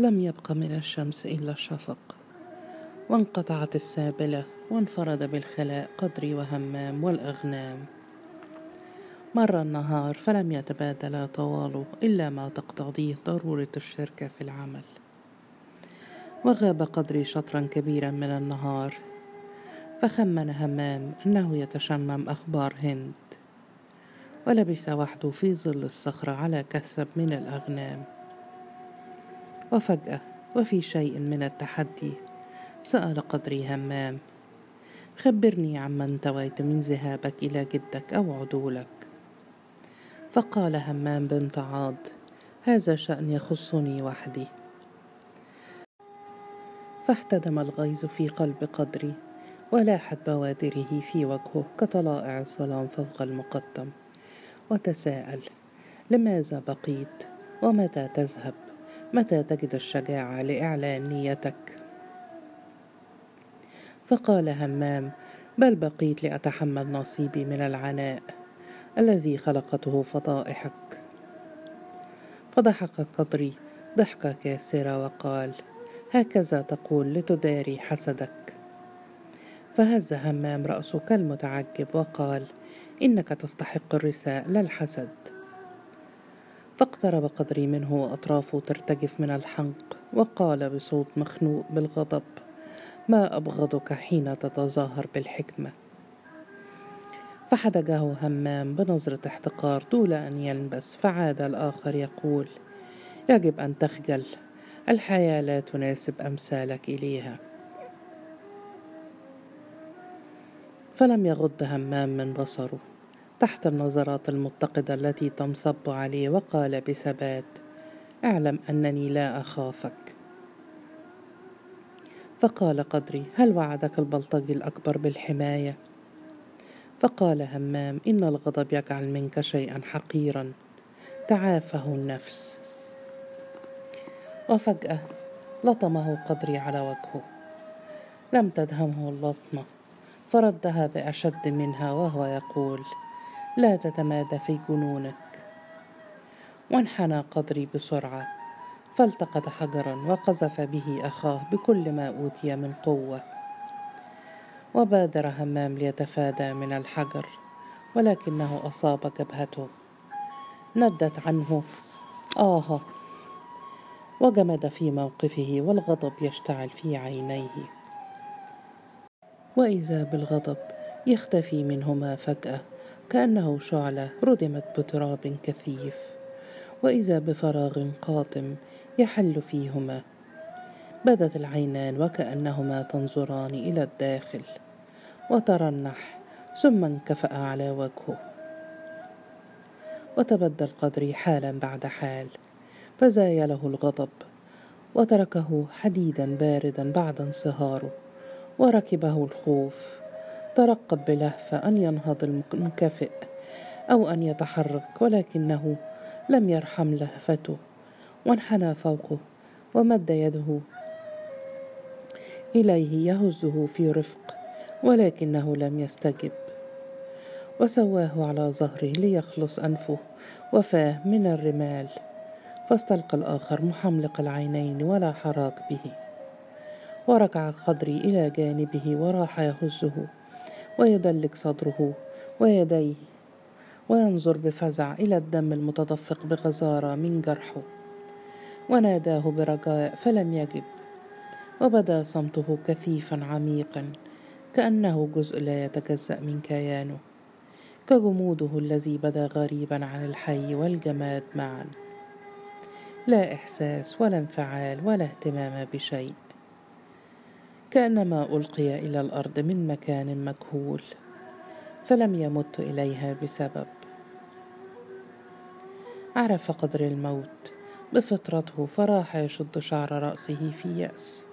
لم يبق من الشمس إلا الشفق. وانقطعت السابلة وانفرد بالخلاء قدري وهمام والأغنام. مر النهار فلم يتبادلا طوال إلا ما تقتضيه ضرورة الشركة في العمل. وغاب قدري شطرا كبيرا من النهار فخمن همام أنه يتشمم أخبار هند. ولبس وحده في ظل الصخرة على كثب من الأغنام. وفجأة وفي شيء من التحدي. سأل قدري همام. خبرني عما انتويت من ذهابك إلى جدك أو عدولك. فقال همام بامتعاض هذا شأن يخصني وحدي. فاحتدم الغيظ في قلب قدري ولاحت بوادره في وجهه كطلائع الظلام فوق المقدم. وتساءل لماذا بقيت؟ ومتى تذهب؟ متى تجد الشجاعة لإعلان نيتك؟ فقال همام بل بقيت لأتحمل نصيبي من العناء الذي خلقته فضائحك. فضحك قدري ضحكة كاسرة وقال هكذا تقول لتداري حسدك. فهز همام راسه كالمتعجب وقال إنك تستحق الرثاء لا الحسد. فاقترب قدري منه واطرافه ترتجف من الحنق وقال بصوت مخنوق بالغضب ما أبغضك حين تتظاهر بالحكمة. فحدجه همام بنظرة احتقار دون أن يلبس فعاد الآخر يقول يجب أن تخجل الحياة لا تناسب أمثالك إليها. فلم يغض همام من بصره. تحت النظرات المتقدة التي تنصب عليه وقال بثبات أعلم أنني لا أخافك. فقال قدري هل وعدك البلطجي الأكبر بالحماية؟ فقال همام إن الغضب يجعل منك شيئا حقيرا. تعافه النفس. وفجأة لطمه قدري على وجهه. لم تدهمه اللطمة فردها بأشد منها وهو يقول لا تتمادى في جنونك. وانحنى قدري بسرعة. فالتقط حجرا وقذف به أخاه بكل ما أوتي من قوة. وبادر همام ليتفادى من الحجر ولكنه أصاب جبهته. ندت عنه. آه. وجمد في موقفه والغضب يشتعل في عينيه. وإذا بالغضب يختفي منهما فجأة. كأنه شعلة ردمت بتراب كثيف وإذا بفراغ قاتم يحل فيهما. بدت العينان وكأنهما تنظران إلى الداخل وترنح ثم انكفأ على وجهه. وتبدل قدري حالا بعد حال فزايله الغضب وتركه حديدا باردا بعد انصهاره وركبه الخوف. ترقب بلهفة أن ينهض المنكفئ أو أن يتحرك ولكنه لم يرحم لهفته وانحنى فوقه ومد يده إليه يهزه في رفق ولكنه لم يستجب. وسواه على ظهره ليخلص أنفه وفاه من الرمال فاستلقى الآخر محملق العينين ولا حراك به. وركع قدري إلى جانبه وراح يهزه. ويدلك صدره ويديه وينظر بفزع إلى الدم المتدفق بغزارة من جرحه. وناداه برجاء فلم يجب وبدا صمته كثيفا عميقا كأنه جزء لا يتجزأ من كيانه كجموده الذي بدا غريبا عن الحي والجماد معا. لا إحساس ولا انفعال ولا اهتمام بشيء. كانما القي إلى الأرض من مكان مجهول فلم يمت إليها بسبب. عرف قدر الموت بفطرته فراح يشد شعر رأسه في يأس.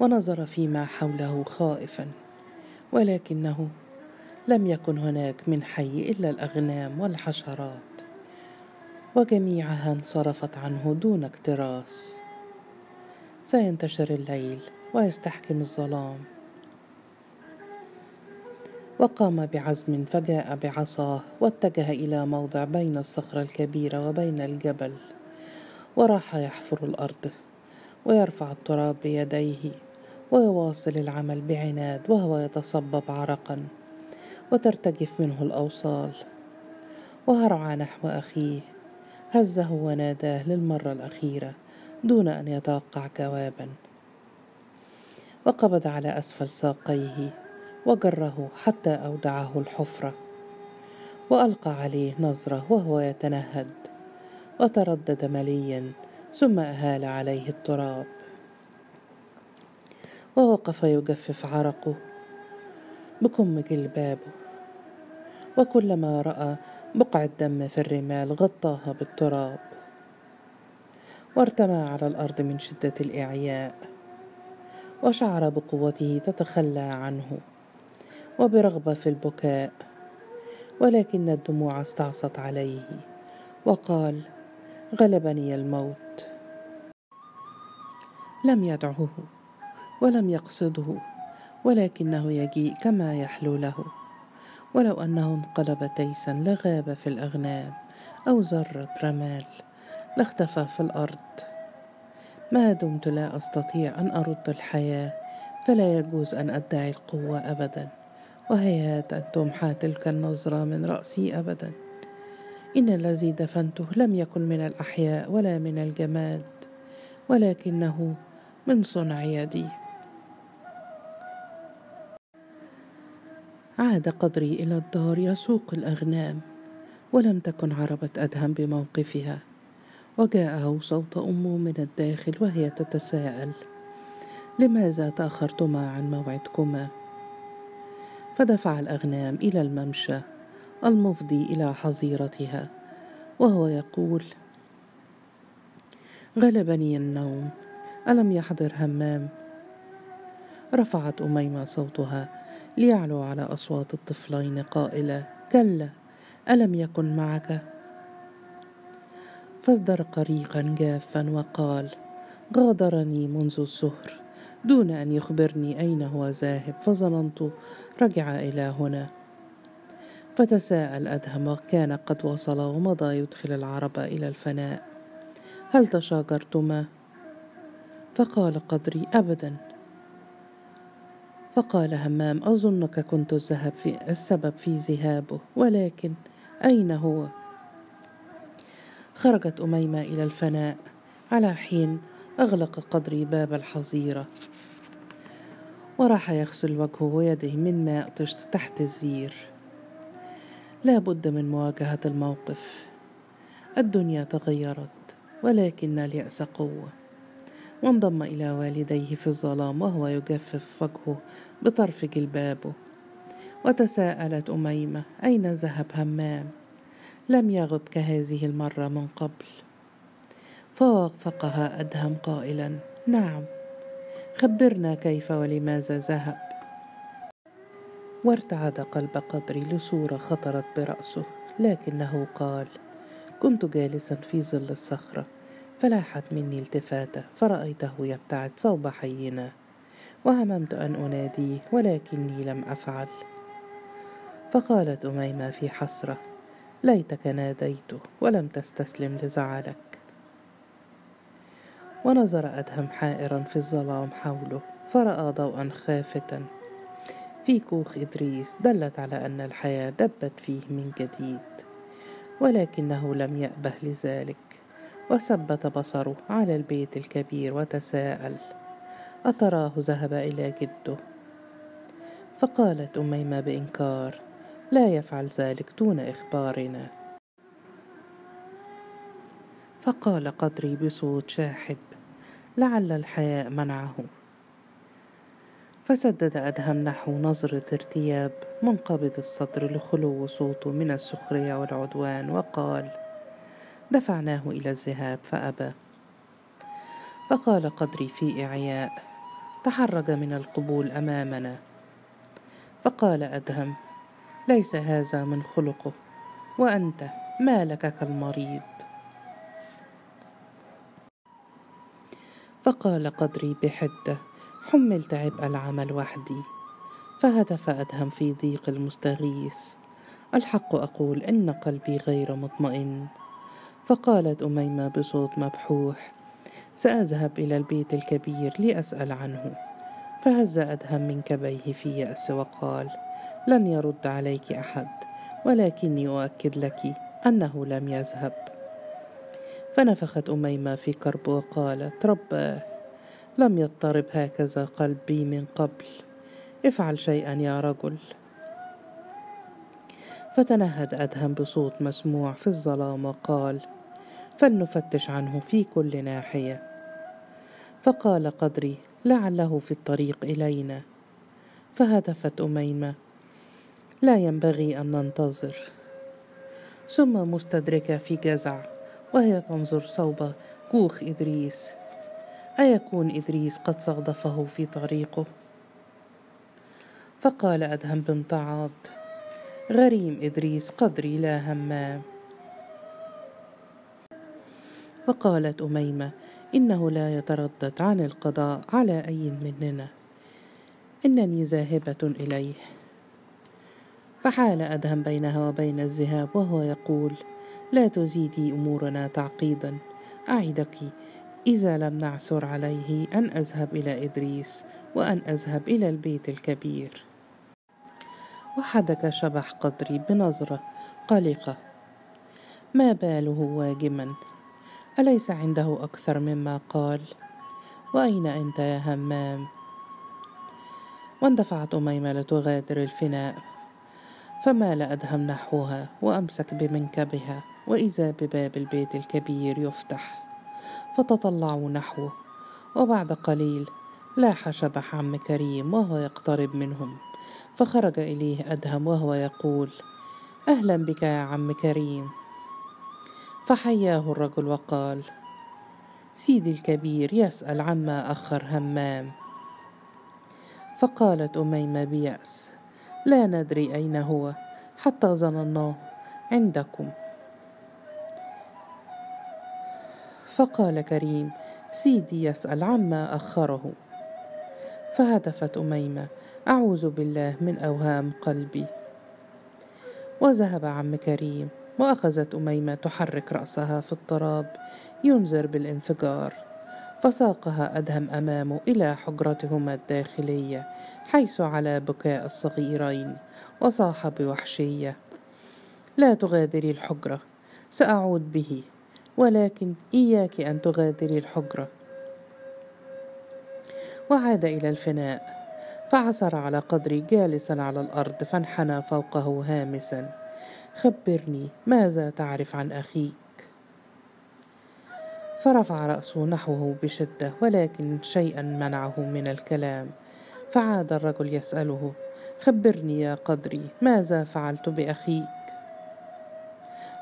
ونظر فيما حوله خائفا ولكنه لم يكن هناك من حي إلا الأغنام والحشرات وجميعها انصرفت عنه دون اكتراث سينتشر الليل ويستحكم الظلام. وقام بعزم فجاء بعصاه واتجه إلى موضع بين الصخرة الكبيرة وبين الجبل وراح يحفر الأرض ويرفع التراب بيديه ويواصل العمل بعناد وهو يتصبب عرقا وترتجف منه الأوصال. وهرع نحو أخيه هزه وناداه للمرة الأخيرة. دون أن يتوقع جوابا. وقبض على أسفل ساقيه وجره حتى أودعه الحفرة. وألقى عليه نظرة وهو يتنهد. وتردد مليا ثم أهال عليه التراب. ووقف يجفف عرقه بكم جلبابه وكلما رأى بقعة دم في الرمال غطاها بالتراب. وارتمى على الأرض من شدة الإعياء وشعر بقوته تتخلى عنه وبرغبة في البكاء ولكن الدموع استعصت عليه وقال غلبني الموت لم يدعه ولم يقصده ولكنه يجيء كما يحلو له ولو أنه انقلب تيسا لغاب في الأغنام أو ذره رمال لاختفى في الأرض. ما دمت لا أستطيع أن أرد الحياة فلا يجوز أن أدعي القوة ابدا. وهيهات أن تمحى تلك النظرة من رأسي ابدا. إن الذي دفنته لم يكن من الأحياء ولا من الجماد ولكنه من صنع يدي. عاد قدري إلى الدار يسوق الأغنام ولم تكن عربة أدهم بموقفها. وجاءه صوت أمه من الداخل وهي تتساءل لماذا تأخرتما عن موعدكما؟ فدفع الأغنام إلى الممشى المفضي إلى حظيرتها وهو يقول غلبني النوم ألم يحضر همام؟ رفعت أميمة صوتها ليعلو على أصوات الطفلين قائلة كلا ألم يكن معك؟ فازدر قريقا جافا وقال غادرني منذ الظهر. دون أن يخبرني أين هو ذاهب فظننت رجع إلى هنا. فتساءل أدهم وكان قد وصل ومضى يدخل العرب إلى الفناء. هل تشاجرتما؟ فقال قدري ابدا. فقال همام أظنك كنت الذهب في السبب في ذهابه ولكن أين هو؟ خرجت أميمة إلى الفناء. على حين أغلق قدري باب الحظيرة. وراح يغسل وجهه ويده من ماء طشت تحت الزير. لا بد من مواجهة الموقف. الدنيا تغيرت ولكن اليأس قوة. وانضم إلى والديه في الظلام وهو يجفف وجهه بطرف جلبابه. وتساءلت أميمة أين ذهب همام؟ لم يغب كهذه المرة من قبل. فوافقها أدهم قائلا نعم. خبرنا كيف ولماذا ذهب. وارتعد قلب قدري لصورة خطرت برأسه لكنه قال كنت جالسا في ظل الصخرة فلاحت مني التفاتة فرأيته يبتعد صوب حينا. وهممت أن أناديه ولكني لم أفعل. فقالت أميمة في حسرة ليتك ناديته ولم تستسلم لزعلك. ونظر أدهم حائرا في الظلام حوله فرأى ضوءا خافتا. في كوخ إدريس دلت على أن الحياة دبت فيه من جديد ولكنه لم يأبه لذلك وثبت بصره على البيت الكبير وتساءل أتراه ذهب إلى جده؟ فقالت أميمة بإنكار لا يفعل ذلك دون إخبارنا. فقال قدري بصوت شاحب لعل الحياء منعه. فسدد أدهم نحو نظرة ارتياب منقبض الصدر لخلو صوته من السخرية والعدوان وقال دفعناه إلى الذهاب فأبى. فقال قدري في إعياء تحرج من القبول أمامنا. فقال أدهم ليس هذا من خلقه. وأنت ما لك كالمريض؟ فقال قدري بحدة حملت عبء العمل وحدي. فهتف أدهم في ضيق المستغيث. الحق أقول إن قلبي غير مطمئن. فقالت أميمة بصوت مبحوح سأذهب إلى البيت الكبير لأسأل عنه. فهز أدهم من كبيه في يأس وقال لن يرد عليك أحد ولكني أؤكد لك أنه لم يذهب. فنفخت أميمة في كرب وقالت رباه لم يضطرب هكذا قلبي من قبل. افعل شيئا يا رجل. فتنهد أدهم بصوت مسموع في الظلام وقال فلنفتش عنه في كل ناحية. فقال قدري لعله في الطريق إلينا. فهتفت أميمة لا ينبغي أن ننتظر. ثم مستدركة في جزع وهي تنظر صوب كوخ إدريس. أيكون إدريس قد صادفه في طريقه؟ فقال أدهم بامتعاض غريم إدريس قدري لا همام فقالت أميمة إنه لا يتردد عن القضاء على أي مننا. إنني ذاهبة إليه. فحال أدهم بينها وبين الذهاب وهو يقول لا تزيدي أمورنا تعقيدا. أعدك إذا لم نعثر عليه أن أذهب إلى إدريس وأن أذهب إلى البيت الكبير. وحدك شبح قدري بنظرة قلقة. ما باله واجما؟ أليس عنده أكثر مما قال؟ وأين أنت يا همام؟ واندفعت أميمة لتغادر الفناء. فمال أدهم نحوها وأمسك بمنكبها وإذا بباب البيت الكبير يفتح. فتطلعوا نحوه وبعد قليل لاح شبح عم كريم وهو يقترب منهم. فخرج إليه أدهم وهو يقول أهلا بك يا عم كريم. فحياه الرجل وقال سيدي الكبير يسأل عما أخر همام. فقالت أميمة بيأس لا ندري أين هو حتى ظنناه عندكم. فقال كريم سيدي يسأل عما أخره. فهتفت أميمة أعوذ بالله من أوهام قلبي. وذهب عم كريم وأخذت أميمة تحرك رأسها في التراب ينذر بالانفجار. فساقها أدهم أمامه إلى حجرتهما الداخلية حيث على بكاء الصغيرين وصاح بوحشية لا تغادري الحجرة سأعود به ولكن إياك أن تغادري الحجرة. وعاد إلى الفناء فعثر على قدري جالسا على الأرض فانحنى فوقه هامسا. خبرني ماذا تعرف عن أخيك فرفع رأسه نحوه بشدة ولكن شيئا منعه من الكلام. فعاد الرجل يسأله خبرني يا قدري ماذا فعلت بأخيك؟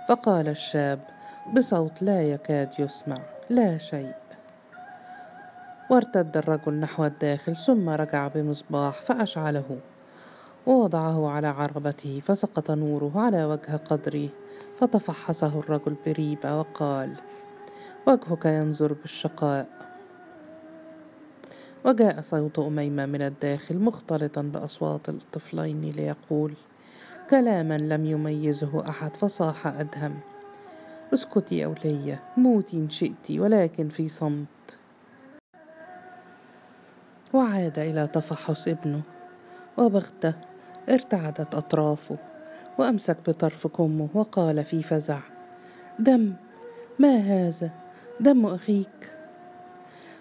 فقال الشاب بصوت لا يكاد يسمع لا شيء. وارتد الرجل نحو الداخل ثم رجع بمصباح فأشعله. ووضعه على عربته فسقط نوره على وجه قدري فتفحصه الرجل بريبة وقال وجهك ينظر بالشقاء. وجاء صوت أميمة من الداخل مختلطا بأصوات الطفلين ليقول كلاما لم يميزه أحد فصاح أدهم. اسكتي يا ولية موتي إن شئت ولكن في صمت. وعاد إلى تفحص ابنه. وبغتة ارتعدت أطرافه وأمسك بطرف كمه وقال في فزع دم ما هذا؟ دم أخيك.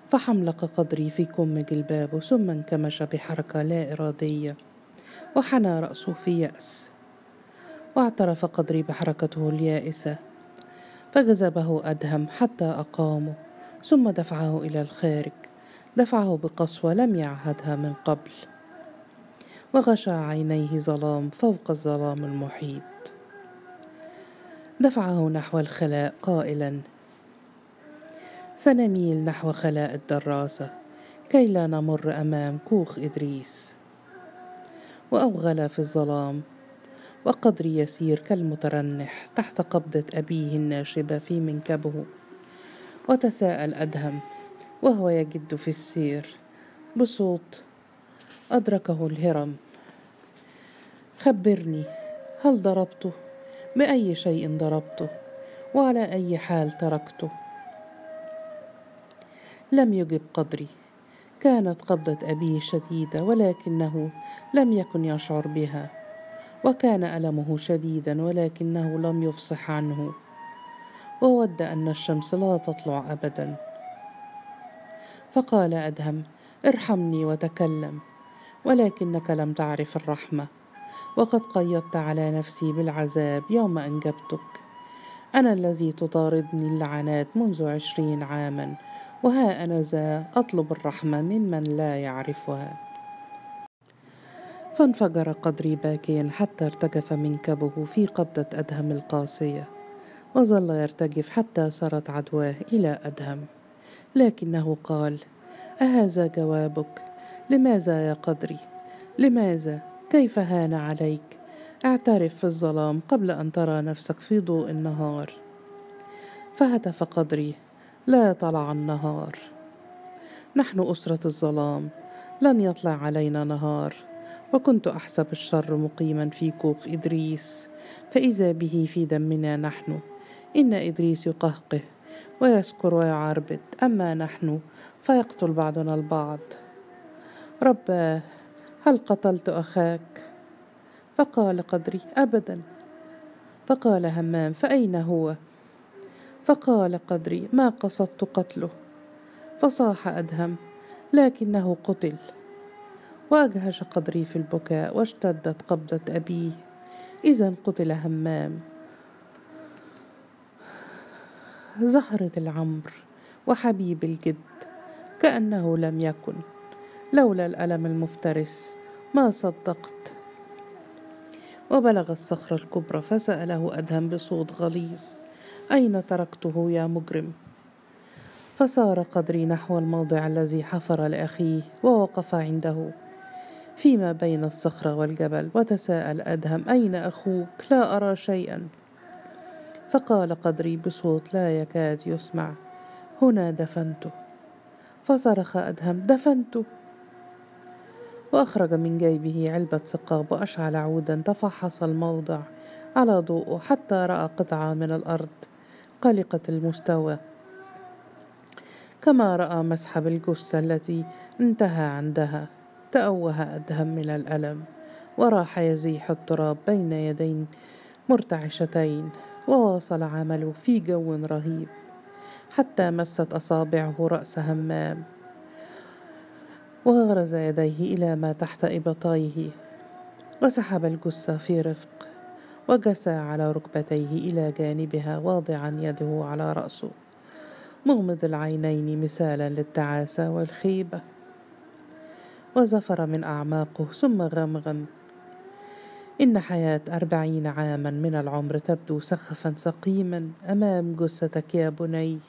فحملق قدري في كم جلبابه ثم انكمش بحركة لا إرادية. وحنى رأسه في يأس. واعترف قدري بحركته اليائسة. فجذبه أدهم حتى أقامه. ثم دفعه إلى الخارج. دفعه بقسوة لم يعهدها من قبل. وغشى عينيه ظلام فوق الظلام المحيط. دفعه نحو الخلاء قائلا. سنميل نحو خلاء الدراسة كي لا نمر أمام كوخ إدريس. وأوغل في الظلام وقدري يسير كالمترنح تحت قبضة أبيه الناشبة في منكبه. وتساءل أدهم وهو يجد في السير بصوت أدركه الهرم. خبرني هل ضربته؟ بأي شيء ضربته؟ وعلى أي حال تركته؟ لم يجب قدري. كانت قبضة أبيه شديدة ولكنه لم يكن يشعر بها. وكان ألمه شديدا ولكنه لم يفصح عنه. وود أن الشمس لا تطلع أبدا. فقال أدهم ارحمني وتكلم ولكنك لم تعرف الرحمة. وقد قيدت على نفسي بالعذاب يوم أنجبتك. أنا الذي تطاردني اللعنات منذ عشرين عاما. وها أنا ذا أطلب الرحمة ممن لا يعرفها. فانفجر قدري باكيا حتى ارتجف منكبه في قبضة أدهم القاسية وظل يرتجف حتى صارت عدواه إلى أدهم. لكنه قال أهذا جوابك؟ لماذا يا قدري؟ لماذا؟ كيف هان عليك؟ اعترف في الظلام قبل أن ترى نفسك في ضوء النهار. فهتف قدري لا طلع النهار. نحن أسرة الظلام لن يطلع علينا نهار. وكنت أحسب الشر مقيما في كوخ إدريس فإذا به في دمنا نحن. إن إدريس يقهقه ويسكر ويعربد أما نحن فيقتل بعضنا البعض. رباه هل قتلت أخاك؟ فقال قدري أبدا. فقال همام فأين هو؟ فقال قدري ما قصدت قتله. فصاح أدهم لكنه قتل. وأجهش قدري في البكاء واشتدت قبضة أبيه. إذا قتل همام. زهرة العمر وحبيب الجد كأنه لم يكن. لولا الألم المفترس ما صدقت. وبلغ الصخرة الكبرى فسأله أدهم بصوت غليظ. أين تركته يا مجرم؟ فسار قدري نحو الموضع الذي حفر لأخيه ووقف عنده. فيما بين الصخرة والجبل وتساءل أدهم أين أخوك؟ لا أرى شيئا. فقال قدري بصوت لا يكاد يسمع هنا دفنته فصرخ أدهم دفنته وأخرج من جيبه علبة سقاب وأشعل عودا تفحص الموضع على ضوءه حتى رأى قطعة من الأرض. قلقة المستوى. كما رأى مسحب الجثة التي انتهى عندها تأوه أدهم من الألم وراح يزيح التراب بين يدين مرتعشتين وواصل عمله في جو رهيب حتى مست أصابعه رأس همام وغرز يديه إلى ما تحت إبطيه وسحب الجثة في رفق. وجسى على ركبتيه إلى جانبها واضعا يده على رأسه. مغمض العينين مثالا للتعاسة والخيبة. وزفر من أعماقه ثم غمغم. إن حياة أربعين عاما من العمر تبدو سخفا سقيما أمام جثتك يا بني.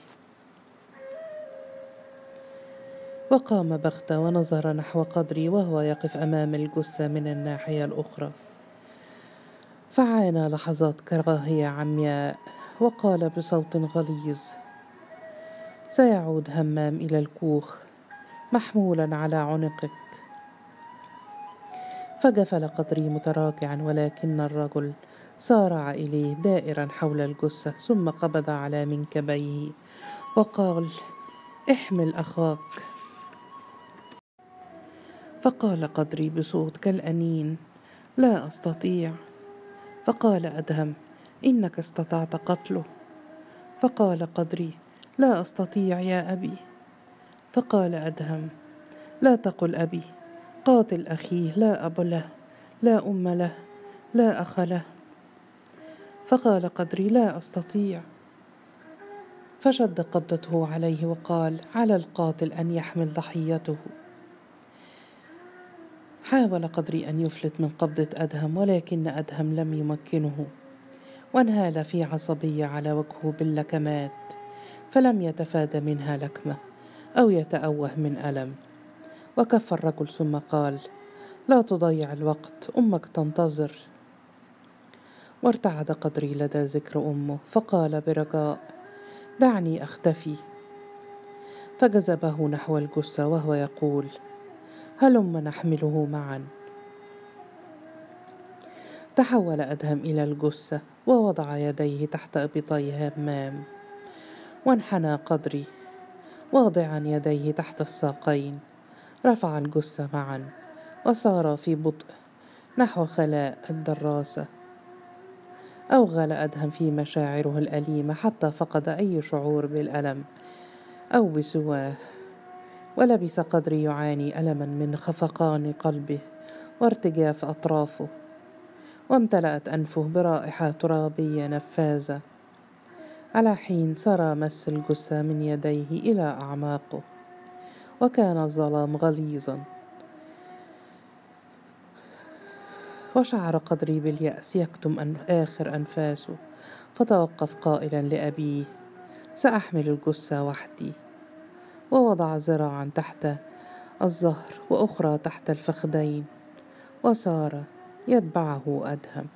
وقام بغتة ونظر نحو قدري وهو يقف أمام الجثة من الناحية الأخرى. فعانى لحظات كراهية عمياء وقال بصوت غليظ سيعود همام إلى الكوخ محمولا على عنقك. فجفل قدري متراجعا ولكن الرجل سارع إليه دائرا حول الجثة ثم قبض على منكبيه وقال احمل أخاك. فقال قدري بصوت كالأنين لا أستطيع. فقال أدهم إنك استطعت قتله. فقال قدري لا أستطيع يا أبي. فقال أدهم لا تقل أبي قاتل أخيه لا أب له لا أم له لا أخ له. فقال قدري لا أستطيع. فشد قبضته عليه وقال على القاتل أن يحمل ضحيته. حاول قدري أن يفلت من قبضة أدهم ولكن أدهم لم يمكنه. وانهال في عصبية على وجهه باللكمات فلم يتفادى منها لكمة أو يتأوه من ألم. وكف الرجل ثم قال لا تضيع الوقت أمك تنتظر. وارتعد قدري لدى ذكر أمه فقال برجاء دعني أختفي. فجذبه نحو الجثة وهو يقول هلم نحمله معا. تحول أدهم إلى الجثة ووضع يديه تحت إبطي همام وانحنى قدري واضعا يديه تحت الساقين. رفع الجثة معا وسار في بطء نحو خلاء الدراسة أوغل أدهم في مشاعره الأليمة حتى فقد أي شعور بالألم أو بسواه. ولبس قدري يعاني ألما من خفقان قلبه وارتجاف أطرافه وامتلأت أنفه برائحة ترابية نفاذة. على حين سرى مس الجثة من يديه إلى أعماقه وكان الظلام غليظا. وشعر قدري باليأس يكتم أن آخر أنفاسه فتوقف قائلا لأبيه سأحمل الجثة وحدي. ووضع ذراعا تحت الظهر وأخرى تحت الفخذين وسار يتبعه أدهم.